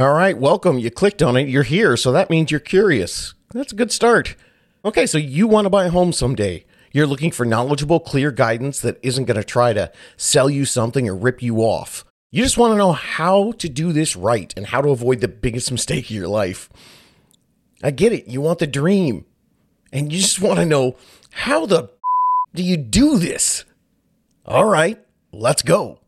All right, welcome. You clicked on it. You're here, so that means you're curious. That's a good start. Okay, so you want to buy a home someday. You're looking for knowledgeable, clear guidance that isn't going to try to sell you something or rip you off. You just want to know how to do this right and how to avoid the biggest mistake of your life. I get it. You want the dream. And you just want to know how the do you do this? All right, let's go.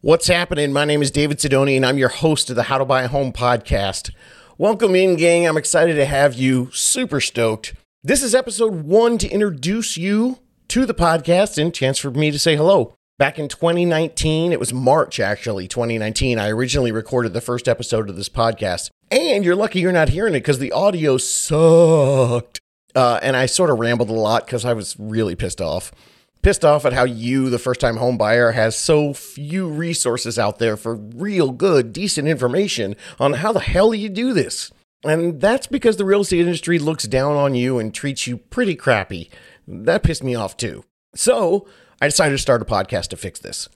What's happening? My name is David Sidoni, and I'm your host of the How to Buy a Home podcast. Welcome in, gang. I'm excited to have you. Super stoked. This is episode one to introduce you to the podcast and chance for me to say hello. Back in 2019, it was March actually, 2019, I originally recorded the first episode of this podcast. And you're lucky you're not hearing it because the audio sucked. Uh, and I sort of rambled a lot because I was really pissed off pissed off at how you, the first time home buyer, has so few resources out there for real good, decent information on how the hell you do this. And that's because the real estate industry looks down on you and treats you pretty crappy. That pissed me off too. So I decided to start a podcast to fix this.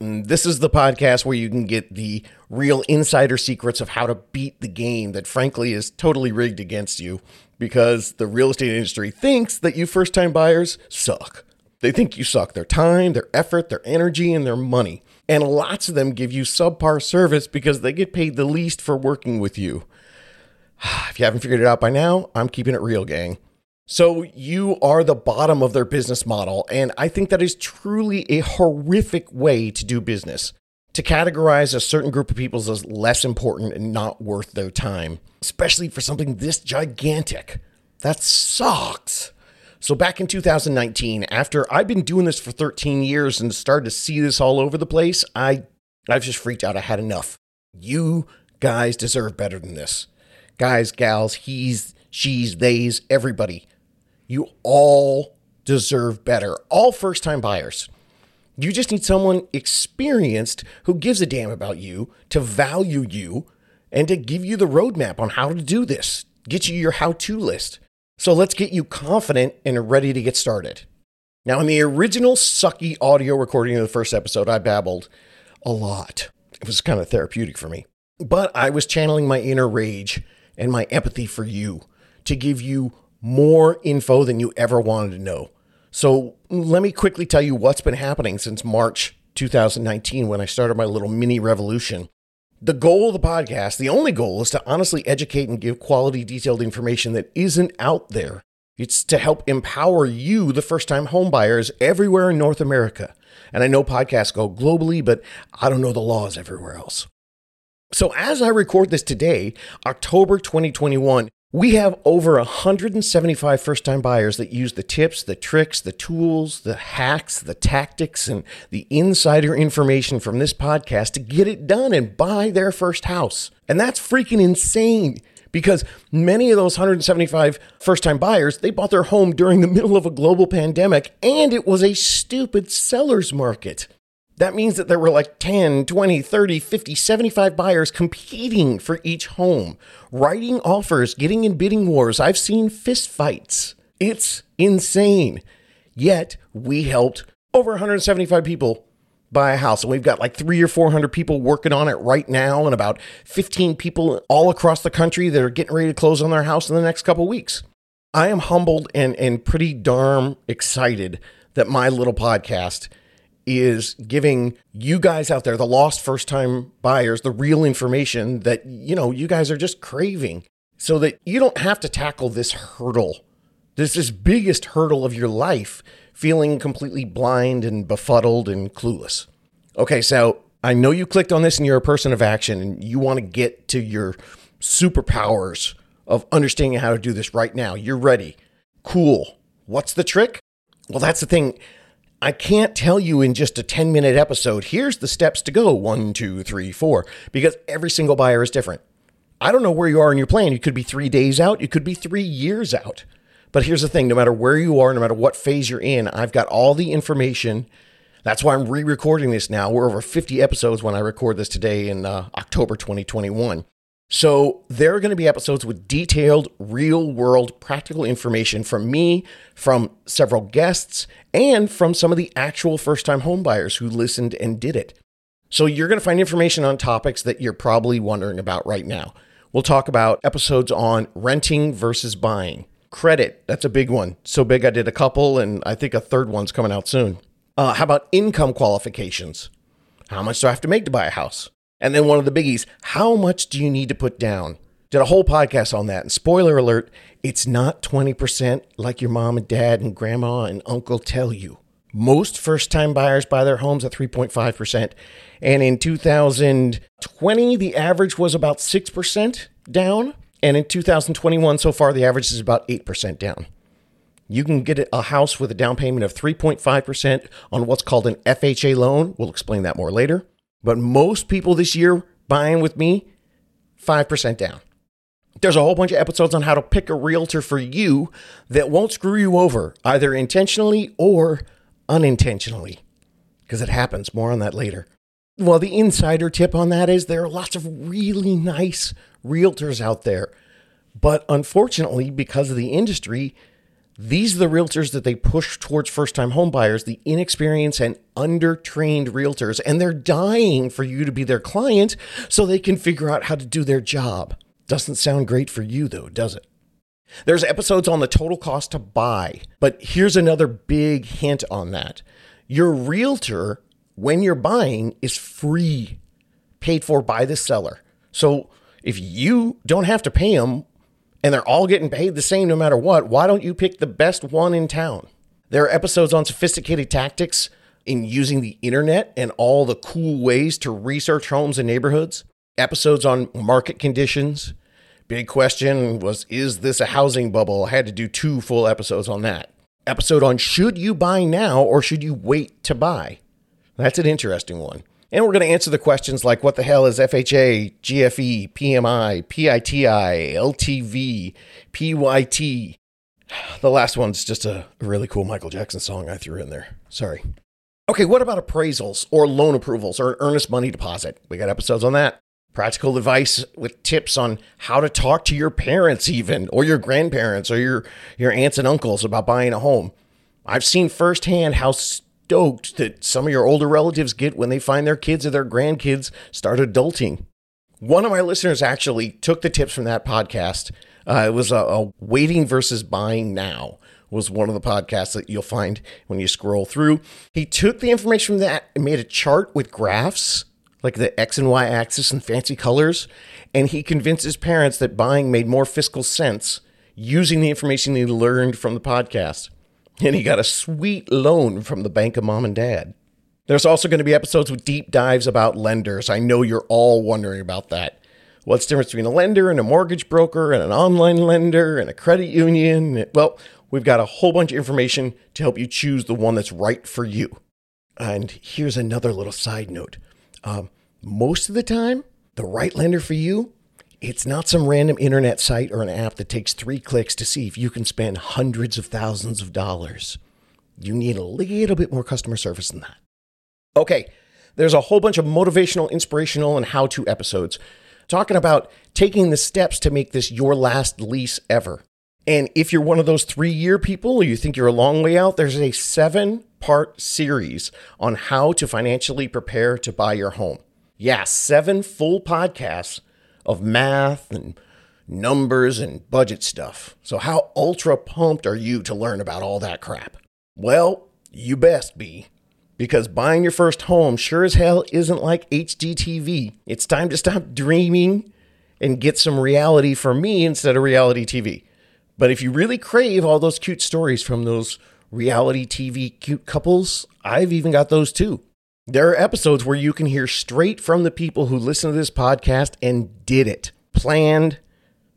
This is the podcast where you can get the real insider secrets of how to beat the game that, frankly, is totally rigged against you because the real estate industry thinks that you first time buyers suck. They think you suck their time, their effort, their energy, and their money. And lots of them give you subpar service because they get paid the least for working with you. If you haven't figured it out by now, I'm keeping it real, gang. So you are the bottom of their business model, and I think that is truly a horrific way to do business. To categorize a certain group of people as less important and not worth their time, especially for something this gigantic. That sucks. So back in 2019, after I've been doing this for 13 years and started to see this all over the place, I I've just freaked out. I had enough. You guys deserve better than this. Guys, gals, he's, she's, they's, everybody. You all deserve better. All first time buyers. You just need someone experienced who gives a damn about you, to value you, and to give you the roadmap on how to do this. Get you your how to list. So let's get you confident and ready to get started. Now, in the original sucky audio recording of the first episode, I babbled a lot. It was kind of therapeutic for me. But I was channeling my inner rage and my empathy for you to give you more info than you ever wanted to know. So let me quickly tell you what's been happening since March 2019 when I started my little mini revolution the goal of the podcast, the only goal, is to honestly educate and give quality, detailed information that isn't out there. It's to help empower you, the first time homebuyers, everywhere in North America. And I know podcasts go globally, but I don't know the laws everywhere else. So, as I record this today, October 2021, we have over 175 first time buyers that use the tips, the tricks, the tools, the hacks, the tactics, and the insider information from this podcast to get it done and buy their first house. And that's freaking insane because many of those 175 first time buyers, they bought their home during the middle of a global pandemic and it was a stupid seller's market. That means that there were like 10, 20, 30, 50, 75 buyers competing for each home, writing offers, getting in bidding wars. I've seen fist fights. It's insane. Yet we helped over 175 people buy a house. And we've got like three or 400 people working on it right now, and about 15 people all across the country that are getting ready to close on their house in the next couple weeks. I am humbled and, and pretty darn excited that my little podcast is giving you guys out there, the lost first time buyers, the real information that, you know, you guys are just craving so that you don't have to tackle this hurdle, this, this biggest hurdle of your life, feeling completely blind and befuddled and clueless. Okay, so I know you clicked on this and you're a person of action and you want to get to your superpowers of understanding how to do this right now. You're ready. Cool. What's the trick? Well, that's the thing. I can't tell you in just a 10 minute episode, here's the steps to go one, two, three, four, because every single buyer is different. I don't know where you are in your plan. You could be three days out, you could be three years out. But here's the thing no matter where you are, no matter what phase you're in, I've got all the information. That's why I'm re recording this now. We're over 50 episodes when I record this today in uh, October 2021. So, there are going to be episodes with detailed, real world, practical information from me, from several guests, and from some of the actual first time homebuyers who listened and did it. So, you're going to find information on topics that you're probably wondering about right now. We'll talk about episodes on renting versus buying, credit, that's a big one. So big, I did a couple, and I think a third one's coming out soon. Uh, how about income qualifications? How much do I have to make to buy a house? And then one of the biggies, how much do you need to put down? Did a whole podcast on that. And spoiler alert, it's not 20% like your mom and dad and grandma and uncle tell you. Most first time buyers buy their homes at 3.5%. And in 2020, the average was about 6% down. And in 2021, so far, the average is about 8% down. You can get a house with a down payment of 3.5% on what's called an FHA loan. We'll explain that more later. But most people this year buying with me, 5% down. There's a whole bunch of episodes on how to pick a realtor for you that won't screw you over, either intentionally or unintentionally, because it happens. More on that later. Well, the insider tip on that is there are lots of really nice realtors out there. But unfortunately, because of the industry, these are the realtors that they push towards first time homebuyers, the inexperienced and undertrained realtors, and they're dying for you to be their client so they can figure out how to do their job. Doesn't sound great for you, though, does it? There's episodes on the total cost to buy, but here's another big hint on that. Your realtor, when you're buying, is free, paid for by the seller. So if you don't have to pay them, and they're all getting paid the same no matter what, why don't you pick the best one in town? There are episodes on sophisticated tactics in using the internet and all the cool ways to research homes and neighborhoods, episodes on market conditions. Big question was Is this a housing bubble? I had to do two full episodes on that. Episode on Should you buy now or should you wait to buy? That's an interesting one. And we're going to answer the questions like what the hell is FHA, GFE, PMI, PITI, LTV, PYT. The last one's just a really cool Michael Jackson song I threw in there. Sorry. Okay, what about appraisals or loan approvals or earnest money deposit? We got episodes on that. Practical advice with tips on how to talk to your parents, even, or your grandparents, or your, your aunts and uncles about buying a home. I've seen firsthand how stoked that some of your older relatives get when they find their kids or their grandkids start adulting. One of my listeners actually took the tips from that podcast. Uh, it was a, a waiting versus buying now was one of the podcasts that you'll find when you scroll through. He took the information from that and made a chart with graphs, like the X and Y axis and fancy colors, and he convinced his parents that buying made more fiscal sense using the information he learned from the podcast and he got a sweet loan from the bank of mom and dad. There's also going to be episodes with deep dives about lenders. I know you're all wondering about that. What's the difference between a lender and a mortgage broker and an online lender and a credit union? Well, we've got a whole bunch of information to help you choose the one that's right for you. And here's another little side note. Um, most of the time, the right lender for you it's not some random internet site or an app that takes three clicks to see if you can spend hundreds of thousands of dollars. You need a little bit more customer service than that. Okay, there's a whole bunch of motivational, inspirational, and how to episodes talking about taking the steps to make this your last lease ever. And if you're one of those three year people or you think you're a long way out, there's a seven part series on how to financially prepare to buy your home. Yeah, seven full podcasts of math and numbers and budget stuff. So, how ultra pumped are you to learn about all that crap? Well, you best be. Because buying your first home sure as hell isn't like HGTV. It's time to stop dreaming and get some reality for me instead of reality TV. But if you really crave all those cute stories from those reality TV cute couples, I've even got those too. There are episodes where you can hear straight from the people who listen to this podcast and did it, planned,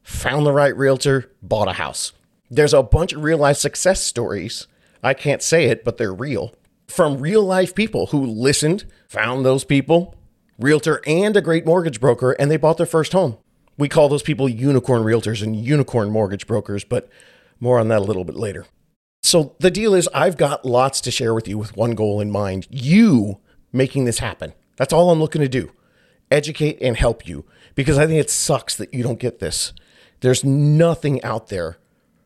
found the right realtor, bought a house. There's a bunch of real life success stories. I can't say it, but they're real. From real life people who listened, found those people, realtor and a great mortgage broker, and they bought their first home. We call those people unicorn realtors and unicorn mortgage brokers, but more on that a little bit later. So the deal is, I've got lots to share with you with one goal in mind. You making this happen. That's all I'm looking to do educate and help you because I think it sucks that you don't get this. There's nothing out there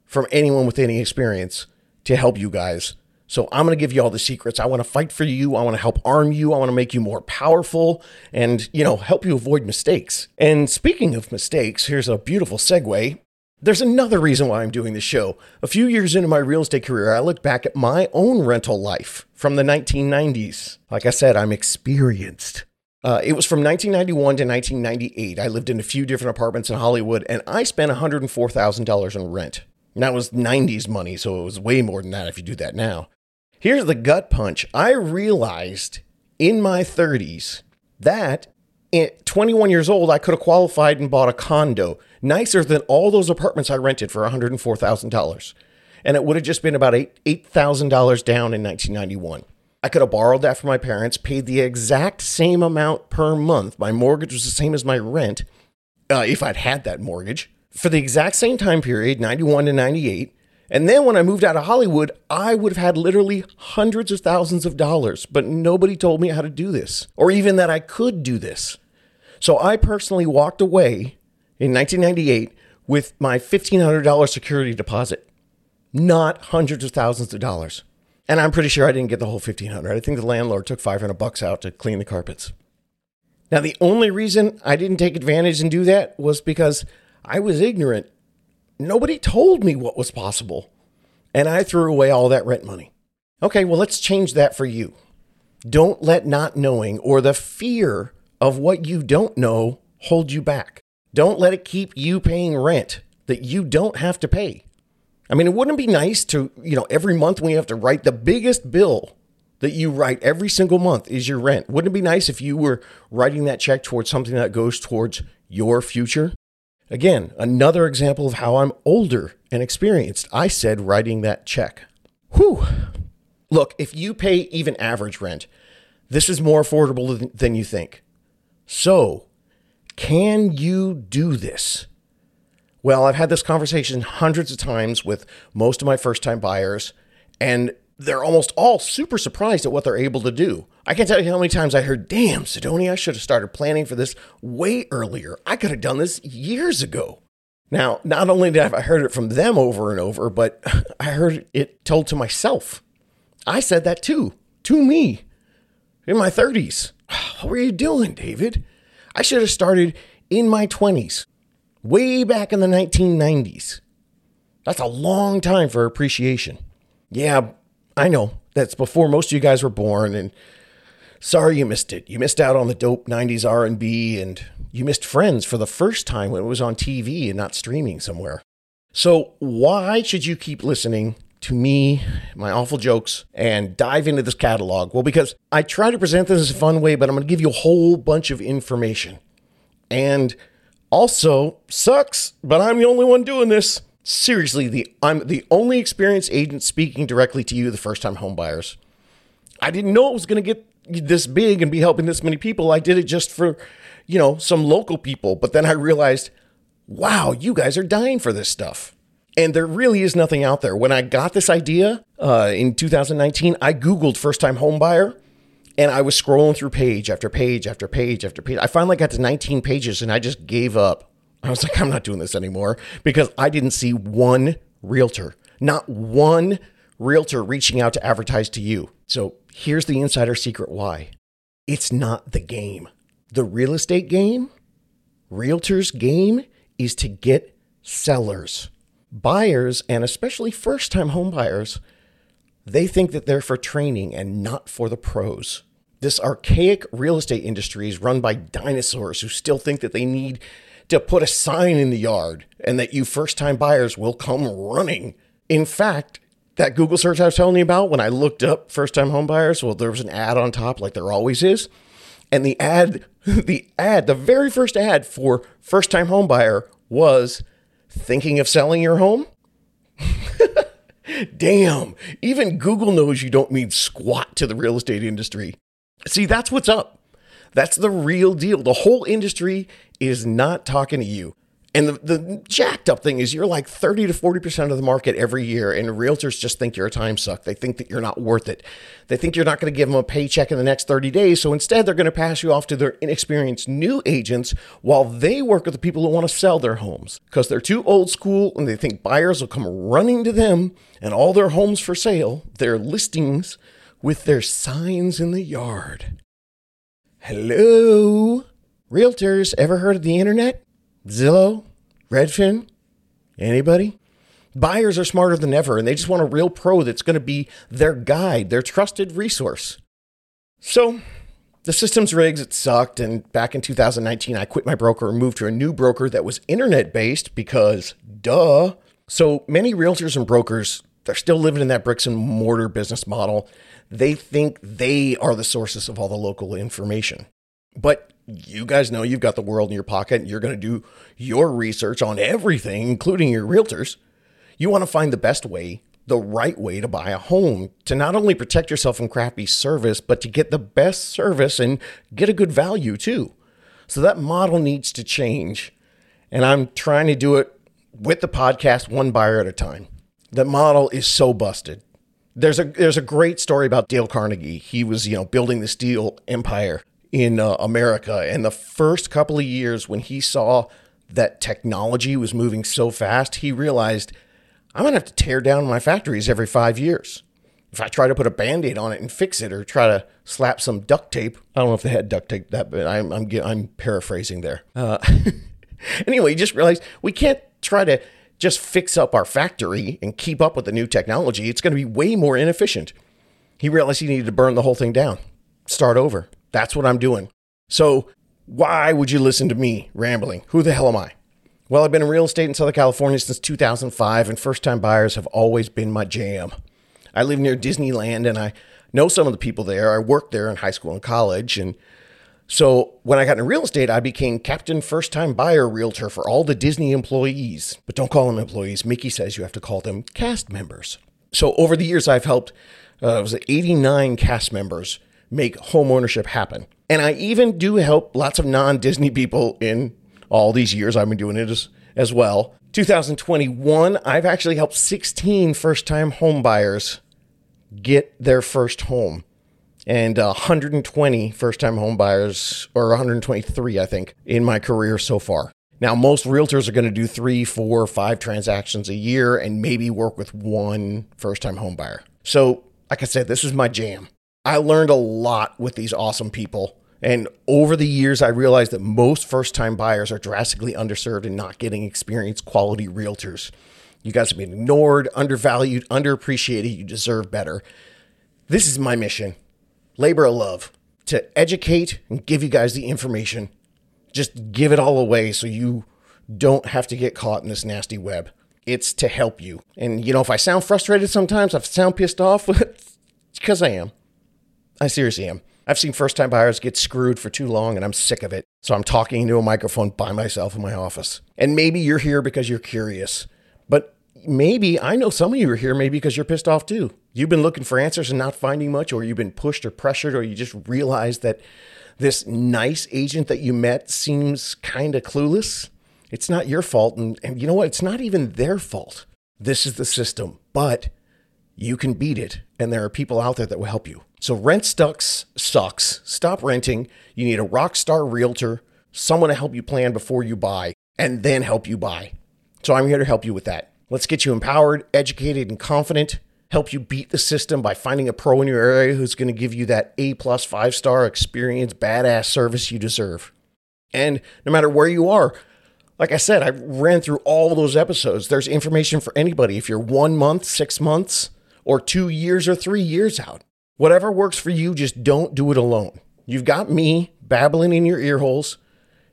from anyone with any experience to help you guys. So I'm going to give you all the secrets. I want to fight for you. I want to help arm you. I want to make you more powerful and, you know, help you avoid mistakes. And speaking of mistakes, here's a beautiful segue. There's another reason why I'm doing this show. A few years into my real estate career, I look back at my own rental life from the 1990s. Like I said, I'm experienced. Uh, it was from 1991 to 1998. I lived in a few different apartments in Hollywood, and I spent $104,000 in rent. And that was 90s money, so it was way more than that if you do that now. Here's the gut punch I realized in my 30s that at 21 years old, I could have qualified and bought a condo nicer than all those apartments I rented for $104,000. And it would have just been about $8,000 down in 1991. I could have borrowed that from my parents, paid the exact same amount per month. My mortgage was the same as my rent, uh, if I'd had that mortgage, for the exact same time period, 91 to 98. And then when I moved out of Hollywood, I would have had literally hundreds of thousands of dollars, but nobody told me how to do this or even that I could do this. So I personally walked away in 1998 with my $1,500 security deposit, not hundreds of thousands of dollars. And I'm pretty sure I didn't get the whole 1500. I think the landlord took 500 bucks out to clean the carpets. Now, the only reason I didn't take advantage and do that was because I was ignorant. Nobody told me what was possible. And I threw away all that rent money. Okay, well, let's change that for you. Don't let not knowing or the fear of what you don't know hold you back. Don't let it keep you paying rent that you don't have to pay. I mean, it wouldn't be nice to, you know, every month when you have to write the biggest bill that you write every single month is your rent. Wouldn't it be nice if you were writing that check towards something that goes towards your future? Again, another example of how I'm older and experienced. I said writing that check. Whew. Look, if you pay even average rent, this is more affordable than you think. So, can you do this? Well, I've had this conversation hundreds of times with most of my first time buyers, and they're almost all super surprised at what they're able to do. I can't tell you how many times I heard, damn, Sidoni, I should have started planning for this way earlier. I could have done this years ago. Now, not only did I heard it from them over and over, but I heard it told to myself. I said that too, to me, in my 30s. What were you doing, David? I should have started in my 20s, way back in the 1990s. That's a long time for appreciation. Yeah, I know. That's before most of you guys were born and sorry you missed it. You missed out on the dope 90s R&B and you missed Friends for the first time when it was on TV and not streaming somewhere. So, why should you keep listening to me, my awful jokes, and dive into this catalog? Well, because I try to present this in a fun way, but I'm going to give you a whole bunch of information. And also, sucks, but I'm the only one doing this. Seriously, the I'm the only experienced agent speaking directly to you, the first time home buyers. I didn't know it was going to get this big and be helping this many people. I did it just for, you know, some local people. But then I realized, wow, you guys are dying for this stuff. And there really is nothing out there. When I got this idea uh, in 2019, I Googled first time home buyer and I was scrolling through page after page after page after page. I finally got to 19 pages and I just gave up. I was like, I'm not doing this anymore because I didn't see one realtor, not one realtor reaching out to advertise to you. So here's the insider secret why it's not the game. The real estate game, realtors' game is to get sellers buyers and especially first time home buyers, they think that they're for training and not for the pros. This archaic real estate industry is run by dinosaurs who still think that they need to put a sign in the yard and that you first time buyers will come running. In fact, that Google search I was telling you about when I looked up first time home buyers, well, there was an ad on top like there always is. And the ad, the ad, the very first ad for first time home buyer was Thinking of selling your home? Damn, even Google knows you don't mean squat to the real estate industry. See, that's what's up. That's the real deal. The whole industry is not talking to you. And the, the jacked up thing is you're like 30 to 40% of the market every year. And realtors just think you're a time suck. They think that you're not worth it. They think you're not going to give them a paycheck in the next 30 days. So instead, they're going to pass you off to their inexperienced new agents while they work with the people who want to sell their homes because they're too old school and they think buyers will come running to them and all their homes for sale, their listings with their signs in the yard. Hello? Realtors ever heard of the internet? Zillow? Redfin? Anybody? Buyers are smarter than ever and they just want a real pro that's going to be their guide, their trusted resource. So, the system's rigs, it sucked, and back in 2019, I quit my broker and moved to a new broker that was internet based because, duh. So many realtors and brokers, they're still living in that bricks and mortar business model. They think they are the sources of all the local information. But you guys know you've got the world in your pocket and you're going to do your research on everything, including your realtors. You want to find the best way, the right way to buy a home to not only protect yourself from crappy service, but to get the best service and get a good value too. So that model needs to change. And I'm trying to do it with the podcast one buyer at a time. That model is so busted. There's a there's a great story about Dale Carnegie. He was, you know, building the steel empire in uh, America. And the first couple of years when he saw that technology was moving so fast, he realized I'm going to have to tear down my factories every five years. If I try to put a band aid on it and fix it or try to slap some duct tape, I don't know if they had duct tape that, but I'm, I'm, I'm paraphrasing there. Uh, anyway, he just realized we can't try to just fix up our factory and keep up with the new technology. It's going to be way more inefficient. He realized he needed to burn the whole thing down, start over. That's what I'm doing. So, why would you listen to me rambling? Who the hell am I? Well, I've been in real estate in Southern California since 2005, and first time buyers have always been my jam. I live near Disneyland and I know some of the people there. I worked there in high school and college. And so when I got into real estate, I became captain first time buyer realtor for all the Disney employees. But don't call them employees. Mickey says you have to call them cast members. So over the years, I've helped, uh, it was 89 cast members make home ownership happen. And I even do help lots of non Disney people in all these years. I've been doing it as, as well. 2021, I've actually helped 16 first time home buyers get their first home. And uh, 120 first time home buyers, or 123, I think, in my career so far. Now, most realtors are going to do three, four, five transactions a year and maybe work with one first time home buyer. So, like I said, this is my jam. I learned a lot with these awesome people. And over the years, I realized that most first time buyers are drastically underserved and not getting experienced quality realtors. You guys have been ignored, undervalued, underappreciated. You deserve better. This is my mission labor of love to educate and give you guys the information. Just give it all away so you don't have to get caught in this nasty web. It's to help you. And, you know, if I sound frustrated sometimes, I sound pissed off, because I am. I seriously am. I've seen first time buyers get screwed for too long and I'm sick of it. So I'm talking into a microphone by myself in my office. And maybe you're here because you're curious, but maybe I know some of you are here maybe because you're pissed off too. You've been looking for answers and not finding much, or you've been pushed or pressured, or you just realize that this nice agent that you met seems kind of clueless. It's not your fault. And, and you know what? It's not even their fault. This is the system, but you can beat it. And there are people out there that will help you. So rent sucks, sucks. Stop renting. You need a rock star realtor, someone to help you plan before you buy, and then help you buy. So I'm here to help you with that. Let's get you empowered, educated, and confident. Help you beat the system by finding a pro in your area who's going to give you that A plus five star experience, badass service you deserve. And no matter where you are, like I said, I ran through all those episodes. There's information for anybody if you're one month, six months, or two years or three years out. Whatever works for you, just don't do it alone. You've got me babbling in your ear holes,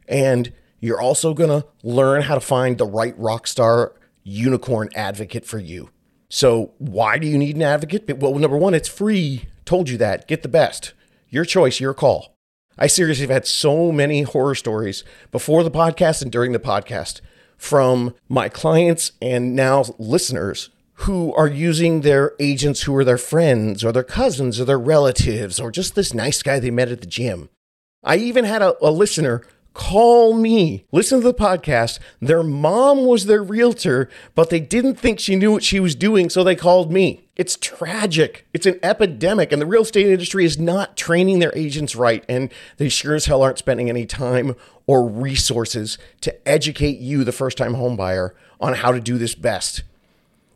and you're also going to learn how to find the right rock star unicorn advocate for you. So, why do you need an advocate? Well, number one, it's free. Told you that. Get the best. Your choice, your call. I seriously have had so many horror stories before the podcast and during the podcast from my clients and now listeners who are using their agents who are their friends or their cousins or their relatives or just this nice guy they met at the gym. I even had a, a listener call me. Listen to the podcast. Their mom was their realtor, but they didn't think she knew what she was doing, so they called me. It's tragic. It's an epidemic, and the real estate industry is not training their agents right, and they sure as hell aren't spending any time or resources to educate you, the first time homebuyer, on how to do this best.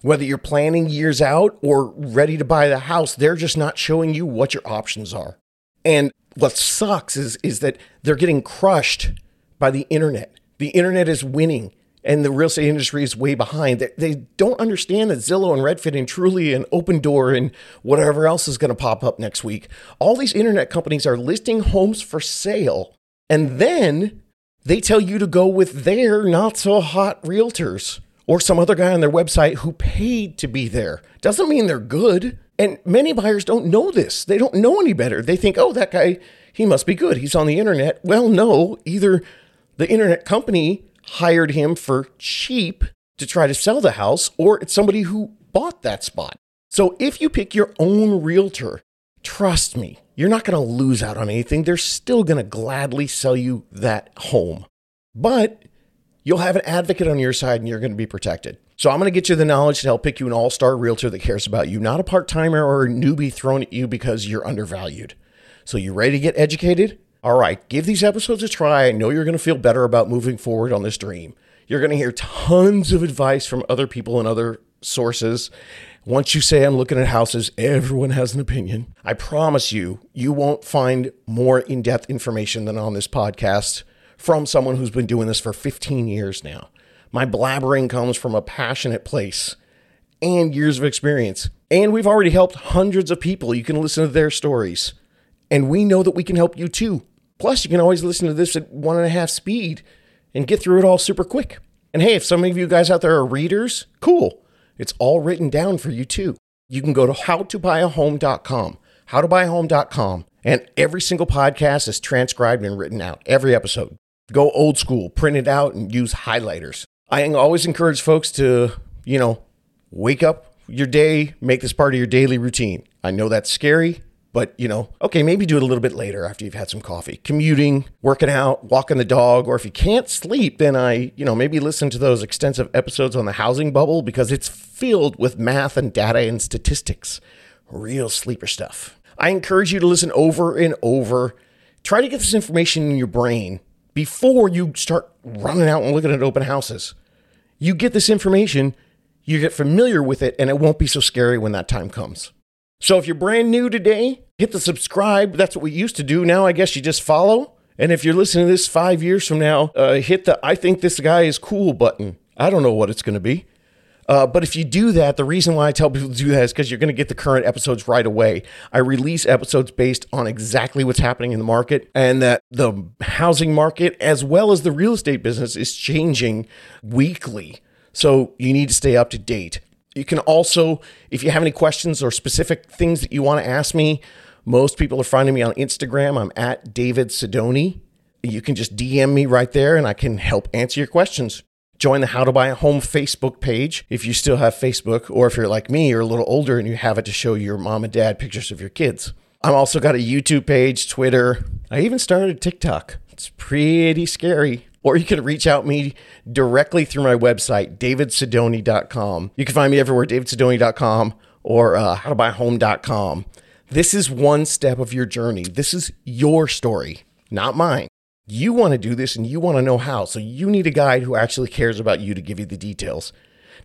Whether you're planning years out or ready to buy the house, they're just not showing you what your options are. And what sucks is is that they're getting crushed by the internet. The internet is winning and the real estate industry is way behind. They, they don't understand that Zillow and Redfin and Trulia and Opendoor and whatever else is going to pop up next week. All these internet companies are listing homes for sale and then they tell you to go with their not so hot realtors or some other guy on their website who paid to be there. Doesn't mean they're good. And many buyers don't know this. They don't know any better. They think, oh, that guy, he must be good. He's on the internet. Well, no, either the internet company hired him for cheap to try to sell the house, or it's somebody who bought that spot. So if you pick your own realtor, trust me, you're not going to lose out on anything. They're still going to gladly sell you that home. But you'll have an advocate on your side and you're going to be protected. So I'm going to get you the knowledge to help pick you an all-star realtor that cares about you, not a part-timer or a newbie thrown at you because you're undervalued. So you ready to get educated? All right, give these episodes a try. I know you're going to feel better about moving forward on this dream. You're going to hear tons of advice from other people and other sources. Once you say I'm looking at houses, everyone has an opinion. I promise you, you won't find more in depth information than on this podcast from someone who's been doing this for 15 years now. My blabbering comes from a passionate place and years of experience. And we've already helped hundreds of people. You can listen to their stories. And we know that we can help you too. Plus, you can always listen to this at one and a half speed and get through it all super quick. And hey, if some of you guys out there are readers, cool. It's all written down for you too. You can go to howtobuyahome.com, howtobuyahome.com, and every single podcast is transcribed and written out, every episode. Go old school, print it out, and use highlighters. I always encourage folks to, you know, wake up your day, make this part of your daily routine. I know that's scary, but you know, okay, maybe do it a little bit later after you've had some coffee. Commuting, working out, walking the dog, or if you can't sleep, then I, you know, maybe listen to those extensive episodes on the housing bubble because it's filled with math and data and statistics. Real sleeper stuff. I encourage you to listen over and over. Try to get this information in your brain before you start running out and looking at open houses. You get this information, you get familiar with it, and it won't be so scary when that time comes. So if you're brand new today, hit the subscribe. That's what we used to do. Now I guess you just follow. And if you're listening to this five years from now, uh, hit the I think this guy is cool button. I don't know what it's going to be. Uh, but if you do that, the reason why I tell people to do that is because you're going to get the current episodes right away. I release episodes based on exactly what's happening in the market and that the housing market, as well as the real estate business, is changing weekly. So you need to stay up to date. You can also, if you have any questions or specific things that you want to ask me, most people are finding me on Instagram. I'm at David Sidoni. You can just DM me right there and I can help answer your questions. Join the How to Buy a Home Facebook page if you still have Facebook, or if you're like me, you're a little older and you have it to show your mom and dad pictures of your kids. I'm also got a YouTube page, Twitter. I even started TikTok. It's pretty scary. Or you can reach out me directly through my website, davidsidoni.com. You can find me everywhere, davidsidoni.com or uh, howtobuyhome.com. This is one step of your journey. This is your story, not mine. You want to do this and you want to know how. So you need a guide who actually cares about you to give you the details,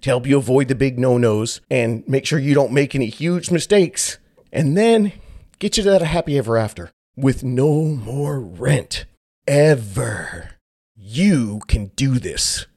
to help you avoid the big no nos and make sure you don't make any huge mistakes. And then get you to that happy ever after with no more rent ever. You can do this.